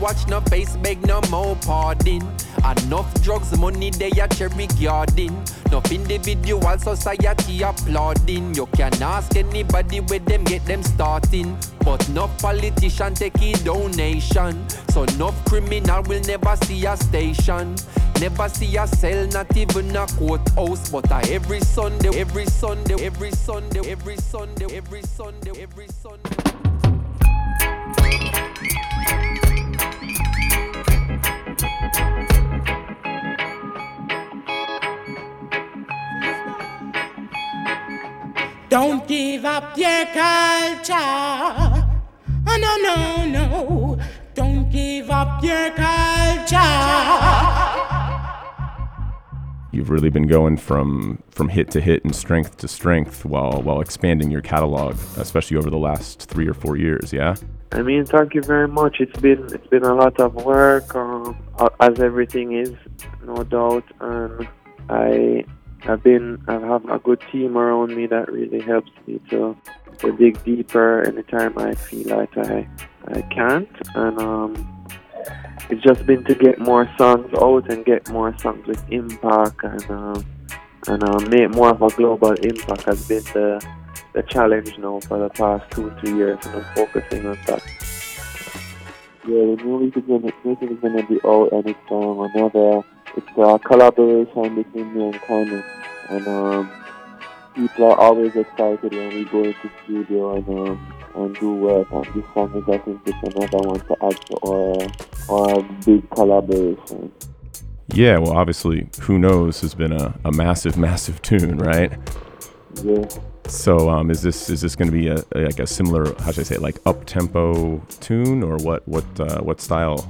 watch no face, beg no more pardon. Enough drugs, money they a cherry garden. Enough individual society applauding. You can ask anybody where them get them starting. But no politician take a donation. So no criminal will never see a station. Never see a cell, not even a courthouse. But uh, every Sunday, every Sunday, every Sunday, every Sunday, every Sunday, every Sunday. Don't give up your culture. Oh, no, no, no. Don't give up your culture. You've really been going from from hit to hit and strength to strength while while expanding your catalog, especially over the last three or four years. Yeah. I mean, thank you very much. It's been it's been a lot of work, um, as everything is, no doubt. And I I've been I have a good team around me that really helps me to to dig deeper anytime I feel like I I can't. And um, it's just been to get more songs out and get more songs with impact and uh, and uh, make more of a global impact has been the the challenge now for the past two three years and I'm focusing on that. Yeah, the music is gonna, is gonna be out um, another it's a collaboration between me and Kanye and um, people are always excited when we go into studio and um, and do work. And this song is, I think, just another one to add to our, our big collaboration. Yeah, well, obviously, Who Knows has been a, a massive, massive tune, right? Yeah. So, um, is this is this going to be a, a, like a similar how should I say it, like up tempo tune or what what uh, what style?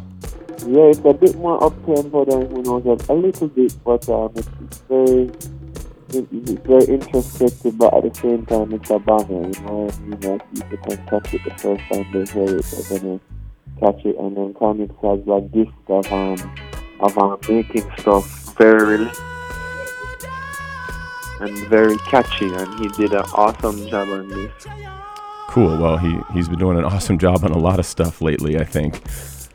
Yeah, it's a bit more up tempo than Who Knows, a little bit, but um, it's, it's very it's very introspective, but at the same time, it's a banger. You know, you know, people can catch it the first time they hear it, they're gonna catch it. And then Chronixx has that gift of um of um, making stuff very and very catchy, and he did an awesome job on this. Cool. Well, he he's been doing an awesome job on a lot of stuff lately. I think.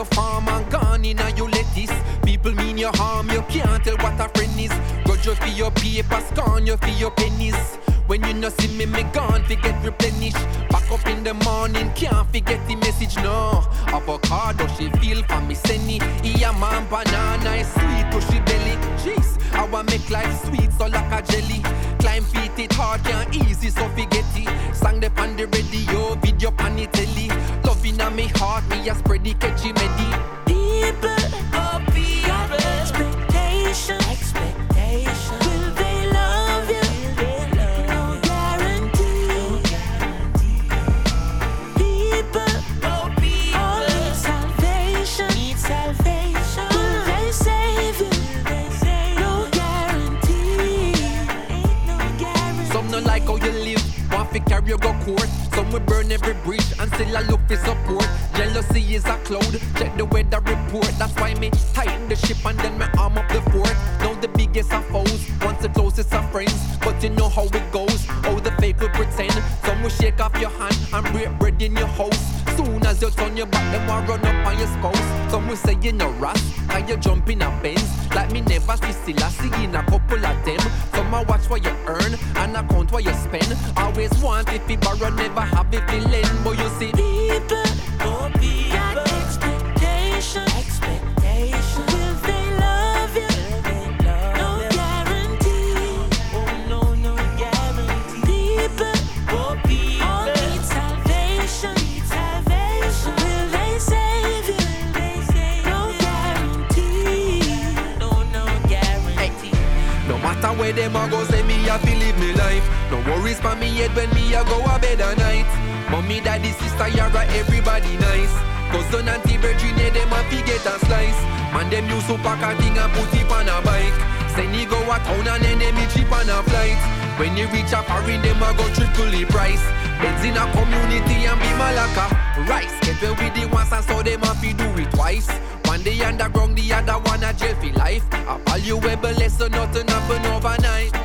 your farm and gone in you lettuce. People mean your harm, you can't tell what a friend is. Grudge you for your paper, scorn you for your pennies. When you no see me, me gone, forget replenish. Back up in the morning, can't forget the message, no. Avocado, she feel for me, senny. Yeah, man, banana is sweet, pushy Jeez, I make life sweet, so like a jelly. Climb feet, it hard, can't easy, so forget it. Sang the on the radio, video pan the telly. Love in me heart, me a spread the catchy medi. Some burn every bridge and still I look for support. Jealousy is a cloud, check the weather report. That's why me tighten the ship and then me arm up the fort. Now the biggest of foes, once the closest of friends. But you know how it goes, all the fake will pretend. Some will shake off your hand and break bread in your house. Soon as you turn your back, them will run up on your spouse. Some will say you're no rust, and you jump in a Benz. Like me never see still, I see in a couple of them. Some I watch what you account what you spend. Always want if you borrow, never have if lend. But you Worries for me head when me a go a bed at night. Mommy, daddy, sister, yara, everybody nice. Cousin, auntie, virgin, yeah, them a fi get a slice. Man, them use to pack a thing and put it on a bike. Send you go a town and then them cheap on a flight. When you reach a foreign, them a go triple the price. Beds in a community and be malaka. Rice, get well with the ones and so them a fi do it twice. One day underground, the other one a jail for life. A valuable lesson, nothing happen overnight.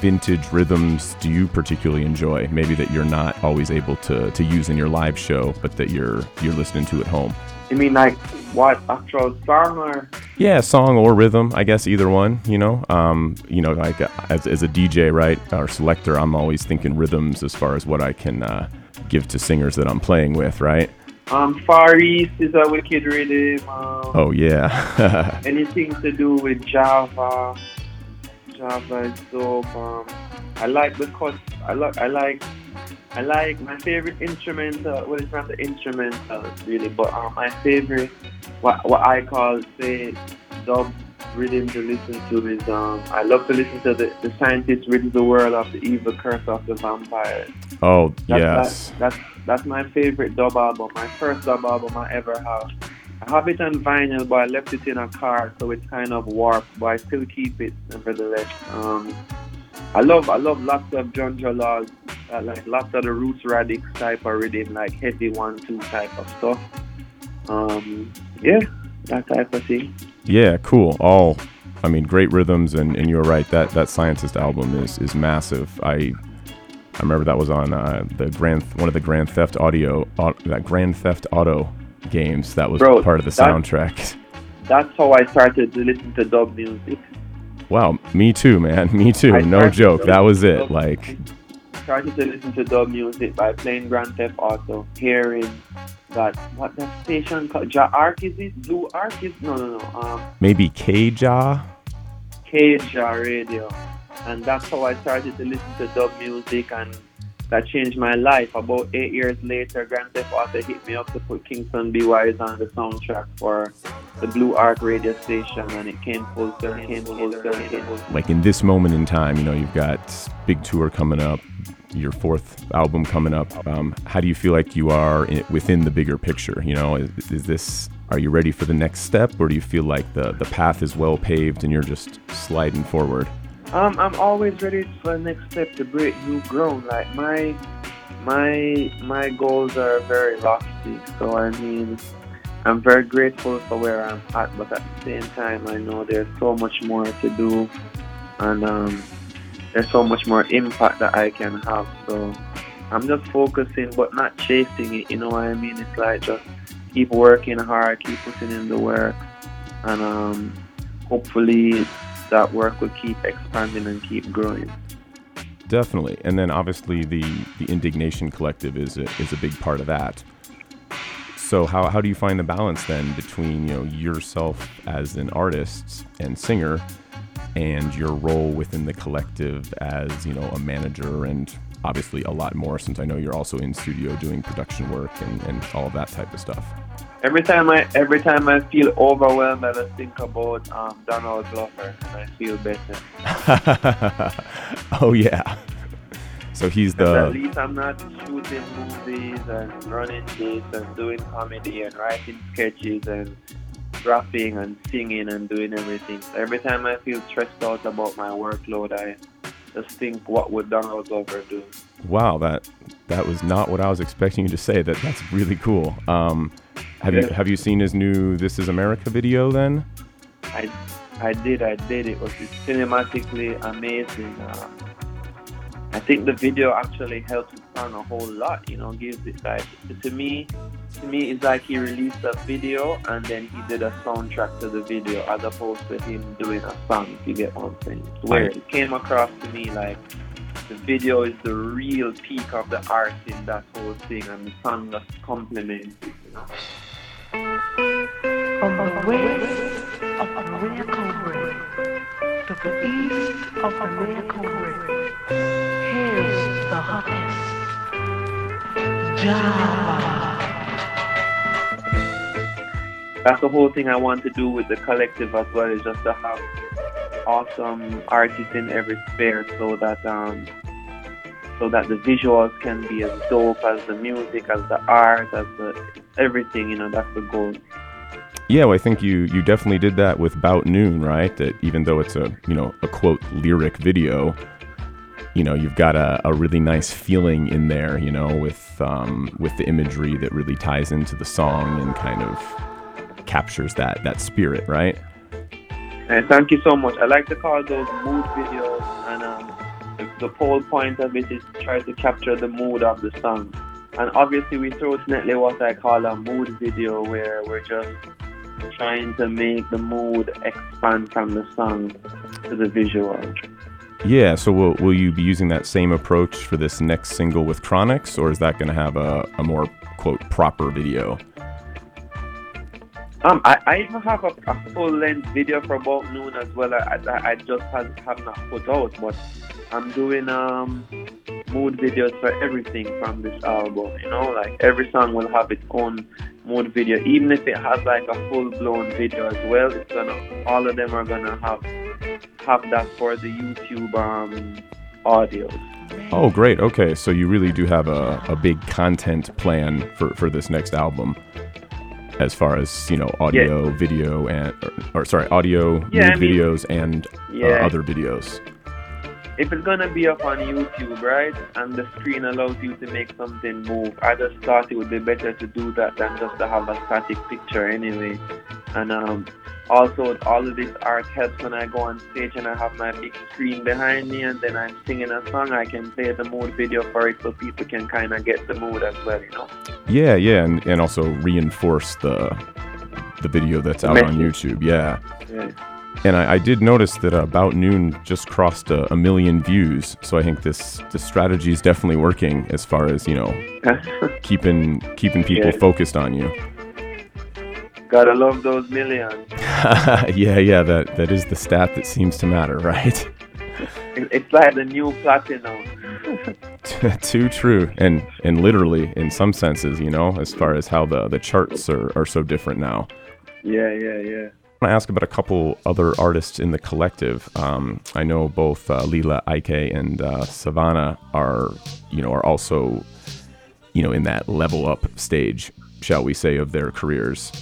Vintage rhythms do you particularly enjoy? Maybe that you're not always able to, to use in your live show, but that you're you're listening to at home. You mean like what actual song or? Yeah, song or rhythm, I guess either one. You know, um, you know, like as, as a DJ, right, or selector, I'm always thinking rhythms as far as what I can uh, give to singers that I'm playing with, right? Um, Far East is a wicked rhythm. Um, Oh yeah, anything to do with Java. Java dope. Um, I like because I like I like I like my favorite instrumental. Well, it's not the instrumental really, but um, my favorite what what I call say dub rhythm to listen to is um I love to listen to the the scientists rid the world of the evil curse of the vampire. oh That's, yes, That's, that's that's my favorite dub album. My first dub album I ever have. I have it on vinyl, but I left it in a car, so it's kind of warped. But I still keep it, nevertheless. Um, I love I love lots of Junjo Lawes, uh, like lots of the Roots Radics type of rhythm, like heavy one two type of stuff. Um, yeah, that type of thing. yeah, cool. All, I mean, great rhythms, and, and you're right. That that scientist album is is massive. I I remember that was on uh, the Grand one of the Grand Theft Audio au- that Grand Theft Auto games. That was Bro, part of the that- soundtrack. That's how I started to listen to dub music. Wow, me too, man. Me too. I no joke. to That was it. dub- Like, started to listen to dub music by playing Grand Theft Auto, hearing that what that station called Ja Arc is it? Blue Ark is no no no um maybe K-JAH? K-JAH Radio. And that's how I started to listen to dub music and that changed my life. About eight years later Grand Theft Auto hit me up to put Kingston Be Wise on the soundtrack for the Blue Ark radio station and it came came full circle. Like in this moment in time, you know, you've got big tour coming up, your fourth album coming up. Um, how do you feel like you are in, within the bigger picture? You know, is, is this are you ready for the next step, or do you feel like the the path is well paved and you're just sliding forward? Um, I'm always ready for the next step to break new ground. Like my my my goals are very lofty. So I mean, I'm very grateful for where I'm at, but at the same time, I know there's so much more to do, and um, there's so much more impact that I can have. So I'm just focusing, but not chasing it. You know what I mean? It's like just keep working hard, keep putting in the work, and um, hopefully that work will keep expanding and keep growing. Definitely, and then obviously the the Indiggnation collective is a, is a big part of that. So how, how do you find the balance then between you know yourself as an artist and singer, and your role within the collective as you know a manager and obviously a lot more since I know you're also in studio doing production work and, and all of that type of stuff. Every time I every time I feel overwhelmed, I just think about um, Donald Glover and I feel better. oh yeah. So he's the. at least I'm not shooting movies and running this and doing comedy and writing sketches and rapping and singing and doing everything. So every time I feel stressed out about my workload, I just think what would Donald Glover do. Wow, that that was not what I was expecting you to say. That that's really cool. Um, have you have you seen his new "This Is America" video then? I I did, I did. It was cinematically amazing. Uh, I think the video actually helped the song a whole lot. You know, gives it like to me. To me, it's like he released a video and then he did a soundtrack to the video, as opposed to him doing a song. If you get what I'm saying? Where it came across to me like the video is the real peak of the art in that whole thing, and the song just complements it. You know? Of Way to the of Way, here's the that's the whole thing I want to do with the collective as well is just to have awesome artists in every sphere so that um so that the visuals can be as dope as the music, as the art, as the everything, you know, that's the goal. Yeah, well, I think you you definitely did that with About Noon, right? That even though it's a you know a quote lyric video, you know you've got a, a really nice feeling in there, you know, with um, with the imagery that really ties into the song and kind of captures that that spirit, right? And thank you so much. I like to call those mood videos and um the, the whole point of it is try to capture the mood of the song. And obviously we throw definitely what I call a mood video where we're just trying to make the mood expand from the song to the visual. Yeah. So will will you be using that same approach for this next single with Chronixx, or is that going to have a, a more quote proper video? Um, I, I even have a, a full length video for about noon as well. I, I, I just have, have not put out, but I'm doing um mood videos for everything from this album. You know, like every song will have its own mood video, even if it has like a full blown video as well. It's gonna all of them are gonna have have that for the YouTube um audios. Oh, great. Okay, so you really do have a, a big content plan for, for this next album, as far as you know, audio, video, and or, or sorry, audio, Yeah, I mean- videos, and Yeah. uh, other videos. If it's gonna be up on YouTube, right, and the screen allows you to make something move, I just thought it would be better to do that than just to have a static picture anyway. And um, also, all of this art helps when I go on stage and I have my big screen behind me, and then I'm singing a song. I can play the mood video for it, so people can kind of get the mood as well, you know. Yeah, yeah, and, and also reinforce the the video that's out on YouTube. Yeah, Yeah. And I, I did notice that uh, About Noon just crossed a, a million views. So I think this this strategy is definitely working as far as you know keeping keeping people Yeah. focused on you. Gotta love those millions. yeah, yeah, that that is the stat that seems to matter, right? It's like the new platinum. Too true, and and literally in some senses, you know, as far as how the the charts are are so different now. yeah, yeah, yeah. I want to ask about a couple other artists in the collective. Um, I know both uh, Lila Ike and uh, Sevana are, you know, are also, you know, in that level up stage, shall we say, of their careers.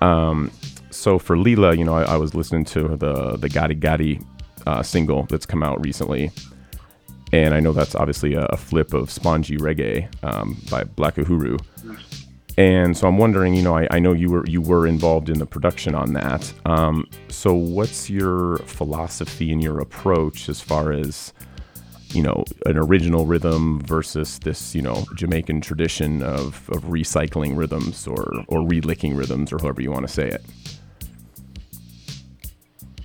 Um, so for Lila, you know, I, I was listening to the the Gotti Gotti uh, single that's come out recently, and I know that's obviously a, a flip of Sponji Reggae um, by Black Uhuru. And so I'm wondering, you know, I, I know you were you were involved in the production on that. Um, so what's your philosophy and your approach as far as, you know, an original rhythm versus this, you know, Jamaican tradition of, of recycling rhythms or or relicking rhythms or however you want to say it.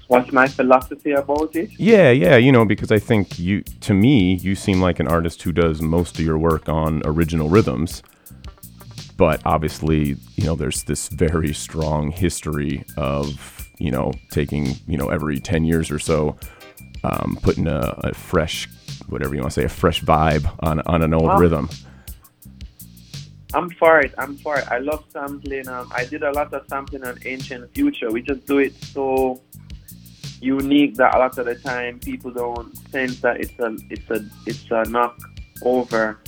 What's my philosophy about it? Yeah, yeah, you know, because I think you, to me, you seem like an artist who does most of your work on original rhythms. But obviously, you know, there's this very strong history of, you know, taking, you know, every 10 years or so, um, putting a, a fresh, whatever you want to say, a fresh vibe on, on an old Wow. rhythm. I'm for it. I'm for it. I love sampling. Um, I did a lot of sampling on Ancient Future. We just do it so unique that a lot of the time people don't sense that it's a it's a it's a knock over.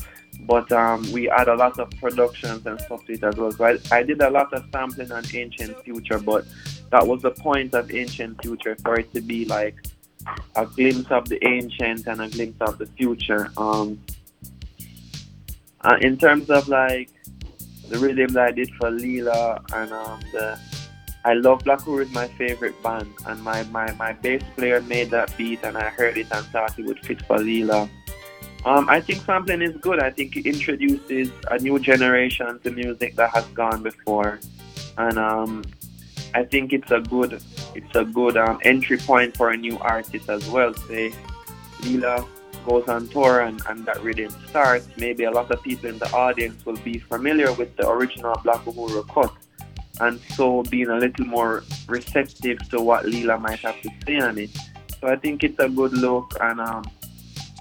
But um, we had a lot of productions and stuff to it as well. So I, I did a lot of sampling on Ancient Future, but that was the point of Ancient Future for it to be like a glimpse of the ancient and a glimpse of the future. Um, uh, in terms of like the rhythm that I did for Lila and um, the I love Black Uhuru is my favorite band and my, my, my bass player made that beat and I heard it and thought it would fit for Lila. Um, I think sampling is good. I think it introduces a new generation to music that has gone before, and um, I think it's a good it's a good um, entry point for a new artist as well. Say Lila goes on tour and, and that rhythm starts. Maybe a lot of people in the audience will be familiar with the original Black Uhuru cut, and so being a little more receptive to what Lila might have to say on it. So I think it's a good look and. Um,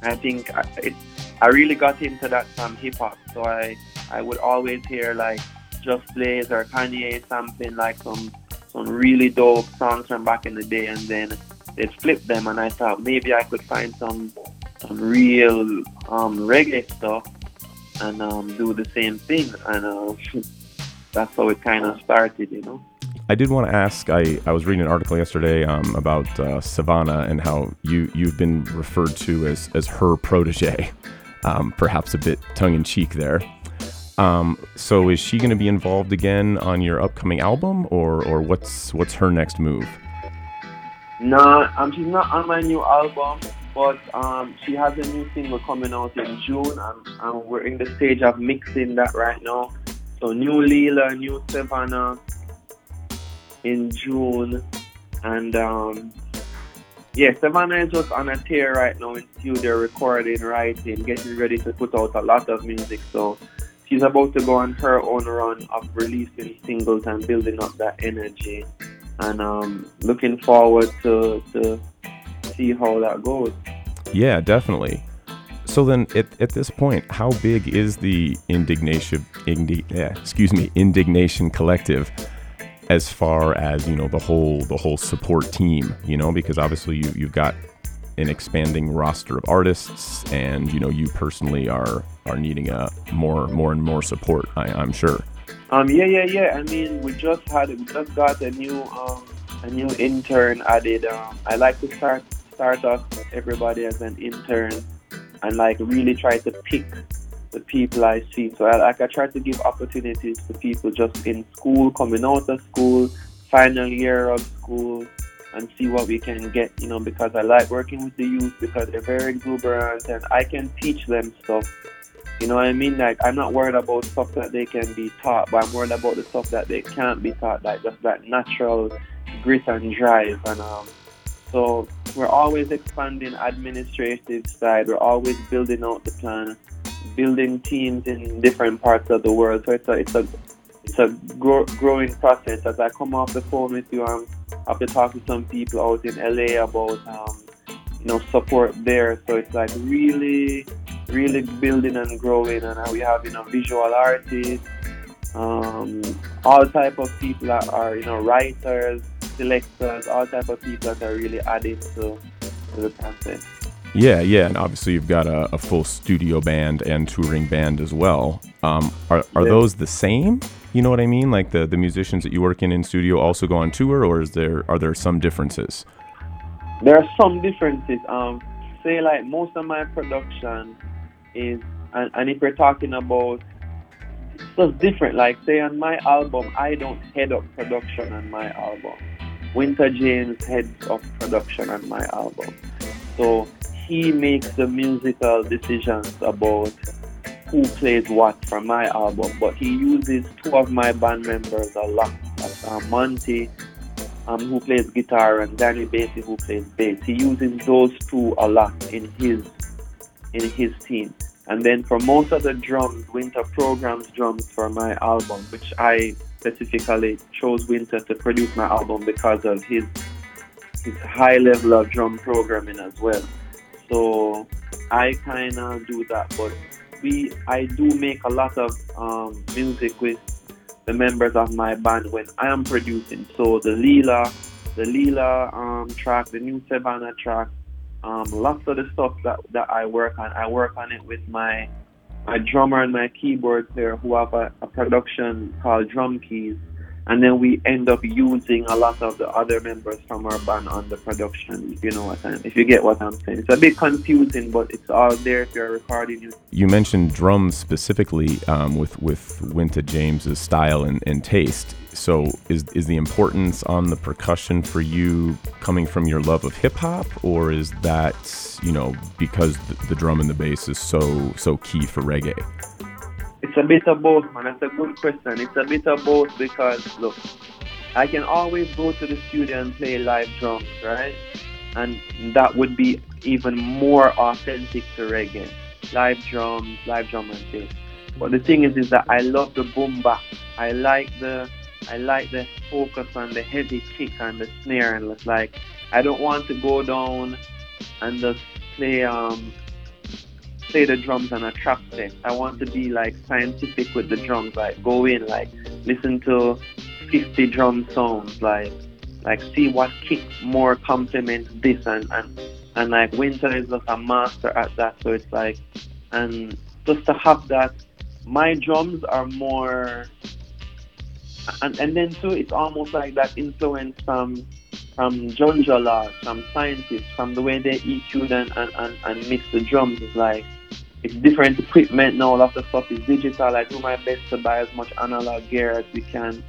I think I, it, I really got into that from hip hop. So I I would always hear like Just Blaze or Kanye something like some some really dope songs from back in the day, and then they'd flip them, and I thought maybe I could find some some real um, reggae stuff and um, do the same thing, and uh, that's how it kind of started, you know. I did want to ask. I, I was reading an article yesterday um, about uh, Sevana and how you you've been referred to as as her protege, um, perhaps a bit tongue in cheek there. Um, so is she going to be involved again on your upcoming album, or or what's what's her next move? No, um, she's not on my new album, but um, she has a new single coming out in June, and, and we're in the stage of mixing that right now. So new Lila, new Sevana, in June, and um, yeah, Sevana is just on a tear right now in studio, recording, writing, getting ready to put out a lot of music. So she's about to go on her own run of releasing singles and building up that energy, and um, looking forward to to see how that goes. Yeah, definitely. So then, at, at this point, how big is the indignation? Indi- yeah, excuse me, Indiggnation collective? As far as you know the whole the whole support team you know because obviously you you've got an expanding roster of artists and you know you personally are are needing a more more and more support I, i'm sure. Um yeah yeah yeah. I mean we just had we just got a new um a new intern added um i like to start start off everybody as an intern and like really try to pick the people I see. So I, like I try to give opportunities to people just in school, coming out of school, final year of school, and see what we can get. You know, because I like working with the youth because they're very exuberant and I can teach them stuff. You know what I mean? Like I'm not worried about stuff that they can be taught, but I'm worried about the stuff that they can't be taught, like just that natural grit and drive. And um, so we're always expanding administrative side. We're always building out the plan building teams in different parts of the world. So it's a it's a it's a grow, growing process. As I come off the phone with you, I'm after talking to some people out in LA about um, you know support there. So it's like really really building and growing. And we have you know visual artists, um, all type of people that are you know writers, selectors, all type of people that are really adding to, to the process. Yeah, yeah, and obviously you've got a, a full studio band and touring band as well. Um, are are yeah. those the same? You know what I mean? Like the the musicians that you work in in studio also go on tour, or is there are there some differences? There are some differences. Um, say like most of my production is, and, and if we're talking about stuff different, like say on my album, I don't head up production on my album. Winta James heads up production on my album. So he makes the musical decisions about who plays what from my album, but he uses two of my band members a lot. Uh, Monty, um, who plays guitar, and Danny Basie, who plays bass. He uses those two a lot in his in his team. And then for most of the drums, Winta programs drums for my album, which I specifically chose Winta to produce my album because of his his high level of drum programming as well. So I kind of do that, but we I do make a lot of um, music with the members of my band when I am producing. So the Lila, the Lila um, track, the new Sevana track, um, lots of the stuff that, that I work on. I work on it with my my drummer and my keyboard player who have a, a production called Drum Keys. And then we end up using a lot of the other members from our band on the production. If you know what I'm, if you get what I'm saying, it's a bit confusing, but it's all there if you're recording. You You mentioned drums specifically um, with with Winta James's style and, and taste. So is is the importance on the percussion for you coming from your love of hip hop, or is that you know because the, the drum and the bass is so so key for reggae? It's a bit of both, man. That's a good question. It's a bit of both because look, I can always go to the studio and play live drums, right? And that would be even more authentic to reggae. Live drums, live drum and. But the thing is, is that I love the boom bap. I like the, I like the focus on the heavy kick and the snare, and it's like I don't want to go down and just play um play the drums on a track. I want to be like scientific with the drums, like go in, like listen to 50 drum sounds, like like see what kick more complements this and and and like Winta is just a master at that. So it's like and just to have that, my drums are more. And, and then too, it's almost like that influence from from Junjo Lawes, from scientists, from the way they EQ and, and, and, and mix the drums. is like it's different equipment now. A lot of stuff is digital. I do my best to buy as much analog gear as we can,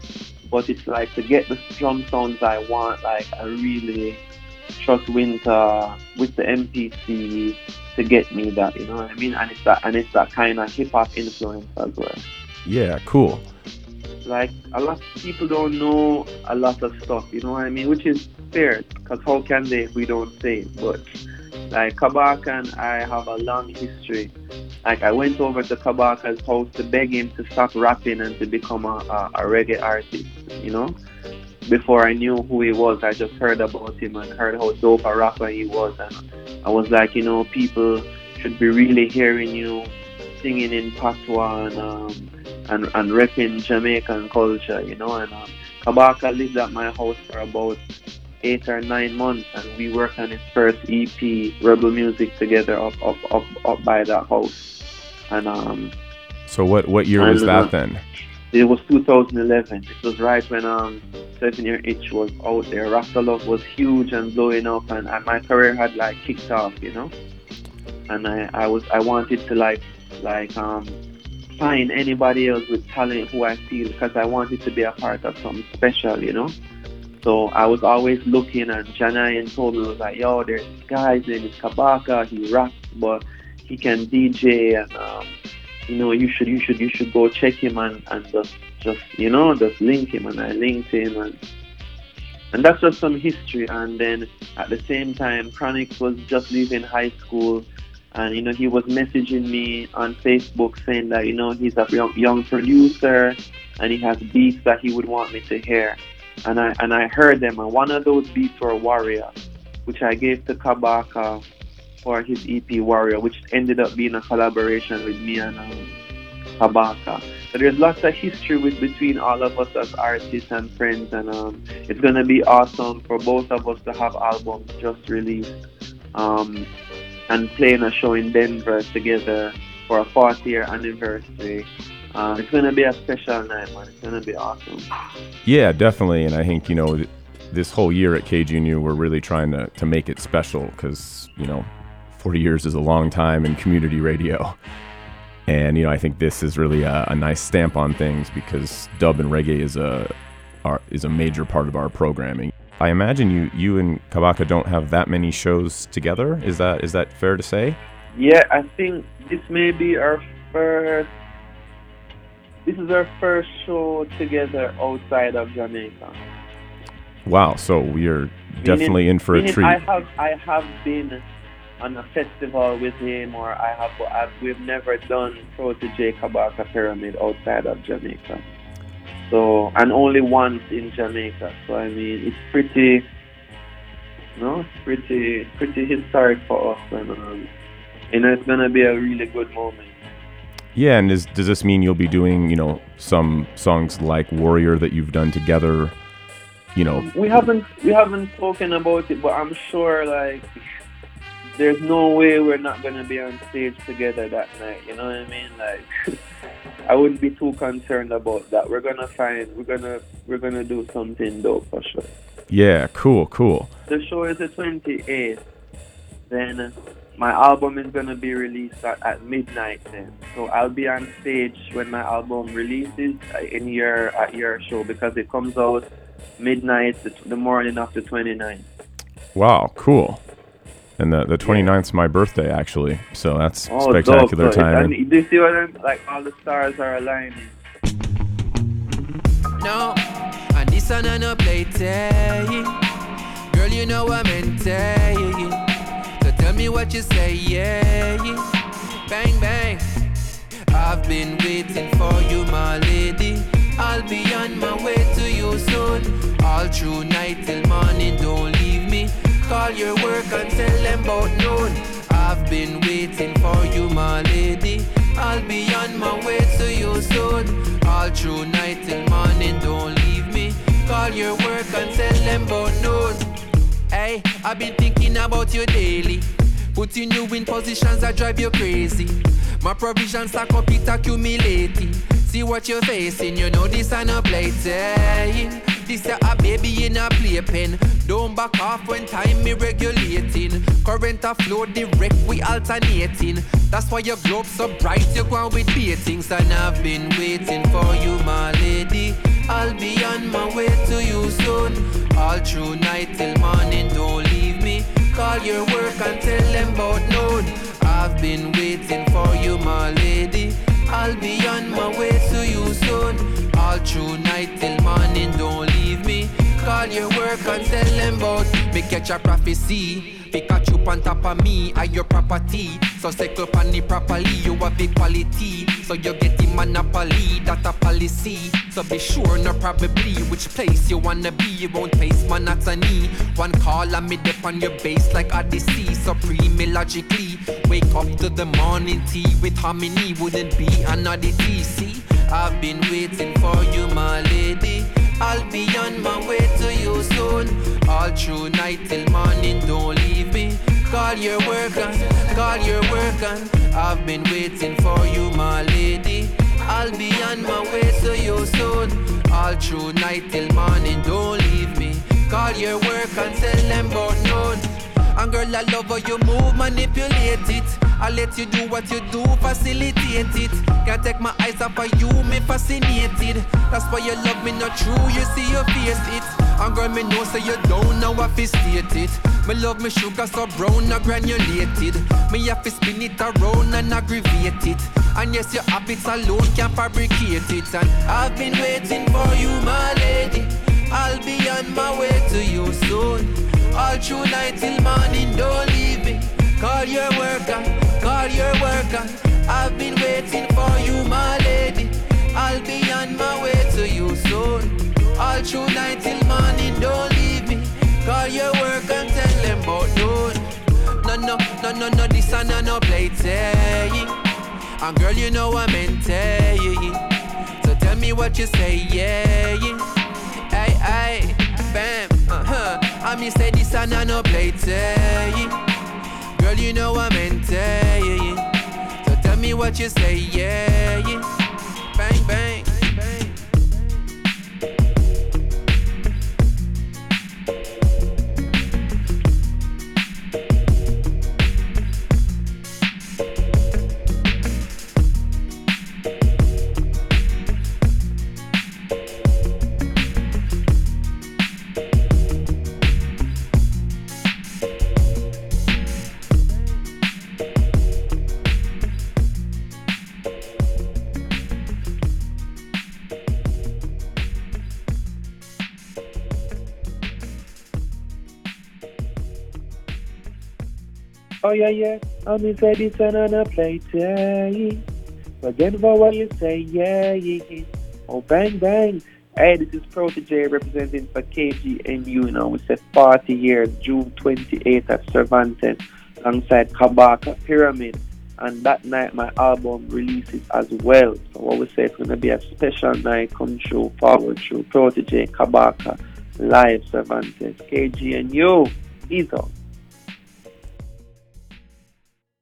but it's like to get the drum sounds I want. Like I really trust Winta with the MPC to get me that. You know what I mean? And it's that and it's that kind of hip hop influence as well. Yeah, cool. Like a lot of people don't know a lot of stuff. You know what I mean? Which is fair, because how can they if we don't say it? But like Kabaka and I have a long history. Like I went over to Kabaka's house to beg him to stop rapping and to become a, a, a reggae artist, you know? Before I knew who he was, I just heard about him and heard how dope a rapper he was and I was like, you know, people should be really hearing you singing in patois and um, and, and repping Jamaican culture, you know, and um, Kabaka lived at my house for about eight or nine months, and we worked on his first EP, Rebel Music, together up up up, up by that house. And um, So what what year was that then? it was 2011. It was right when um Seven Year Itch was out there. Rasta Love was huge and blowing up, and, and my career had like kicked off, you know. And I, I was I wanted to like like um find anybody else with talent who I feel because I wanted to be a part of something special, you know. So I was always looking, and told me was like, "Yo, there's this guy, his name is Kabaka. He raps, but he can DJ, and um, you know, you should, you should, you should go check him and, and just, just, you know, just link him." And I linked him, and and that's just some history. And then at the same time, Chronixx was just leaving high school, and you know, he was messaging me on Facebook saying that you know he's a young, young producer, and he has beats that he would want me to hear. And I and I heard them, and one of those beats were Warrior, which I gave to Kabaka for his EP Warrior, which ended up being a collaboration with me and um, Kabaka. So there's lots of history with between all of us as artists and friends, and um, it's gonna be awesome for both of us to have albums just released um, and playing a show in Denver together for a 40 year anniversary. Uh, it's gonna be a special night, man. It's gonna be awesome. Yeah, definitely. And I think you know this whole year at KGNU, we're really trying to to make it special because you know, 40 years is a long time in community radio. And you know, I think this is really a, a nice stamp on things because dub and reggae is a are, is a major part of our programming. I imagine you you and Kabaka don't have that many shows together. Is that is that fair to say? Yeah, I think this may be our first. This is our first show together outside of Jamaica. Wow. So we are definitely in for a treat. I have I have been on a festival with him, or I have I've, we've never done Pro Protoje Kabaka Pyramid outside of Jamaica. So and only once in Jamaica. So I mean, it's pretty. No, it's pretty pretty historic for us, and um, you know, it's gonna be a really good moment. Yeah, and is, does this mean you'll be doing, you know, some songs like Warrior that you've done together? You know, We haven't we haven't spoken about it, but I'm sure like there's no way we're not gonna be on stage together that night. You know what I mean? Like, I wouldn't be too concerned about that. We're gonna find, we're gonna, we're gonna do something dope for sure. Yeah, cool, cool. The show is the 28th. Then my album is gonna be released at, at midnight. Then, so I'll be on stage when my album releases uh, in your at your show because it comes out midnight the, the morning of the 29th. Wow, cool. And the the 29th is my birthday actually, so that's Oh, spectacular dope. Timing. And do you see what I'm like? All the stars are aligning. No, and this one I no play tag. Girl, you know I'm in tag. So tell me what you say, yeah. Bang, bang. I've been waiting for you, my lady. I'll be on my way to you soon. All through night till morning, don't leave me. Call your work and tell them about noon. I've been waiting for you, my lady. I'll be on my way to you soon. All through night till morning, don't leave me. Call your work and tell them about noon. Hey, I've been thinking about you daily. Putting you in positions that drive you crazy. My provisions stack up, it accumulating. See what you're facing, you know this ain't a plaything. This a a baby in a playpen. Don't back off when time me regulating. Current a flow direct, we alternating. That's why your globe so bright, you go on with beatings. And I've been waiting for you, my lady. I'll be on my way to you soon. All through night till morning, don't. Call your work and tell them about noon. I've been waiting for you, my lady. I'll be on my way to you soon. All through night till morning, don't leave me. Call your work and tell them about me catch a prophecy. Pikachu on top of me, are your property. So cycle on it properly, you have equality. So you get the monopoly, that a policy. So be sure, no probably, which place you wanna be. You won't pace monotony. One call and me dip on your base like Odyssey. Supreme logically. Wake up to the morning tea with harmony. Wouldn't be an oddity. I've been waiting for you, my lady. I'll be on my way to you soon. All through night till morning, don't leave me. Call your work on, call your work on. I've been waiting for you, my lady. I'll be on my way to you soon. All through night till morning, don't leave me. Call your work and tell them about noon. And girl, I love how you move, manipulate it. I let you do what you do, facilitate it. Can't take my eyes off of you, me fascinated. That's why you love me not true, you see you face it. And girl, me know say you don't know I fi state it. Me love me sugar so brown, not granulated. Me have to spin it around and aggravate it. And yes, your habits alone can fabricate it. And I've been waiting for you, my lady. This and no, play. And girl, you know I'm into So tell me what you say, yeah. Hey, hey, bam, uh-huh. I mean say this and no, no play. Girl, you know I'm into So tell me what you say, yeah. Yeah, yeah. I'm inside this a plate, yeah, yeah. Again for what you say, yeah, yeah, yeah. Oh bang bang. Hey, this is Protoje representing for KGNU, you know, we said party here, June 28th at Cervantes, alongside Kabaka Pyramid. And that night my album releases as well. So what we say it's gonna be a special night come through, forward through Protoje, Kabaka, live Cervantes, KGNU. Out.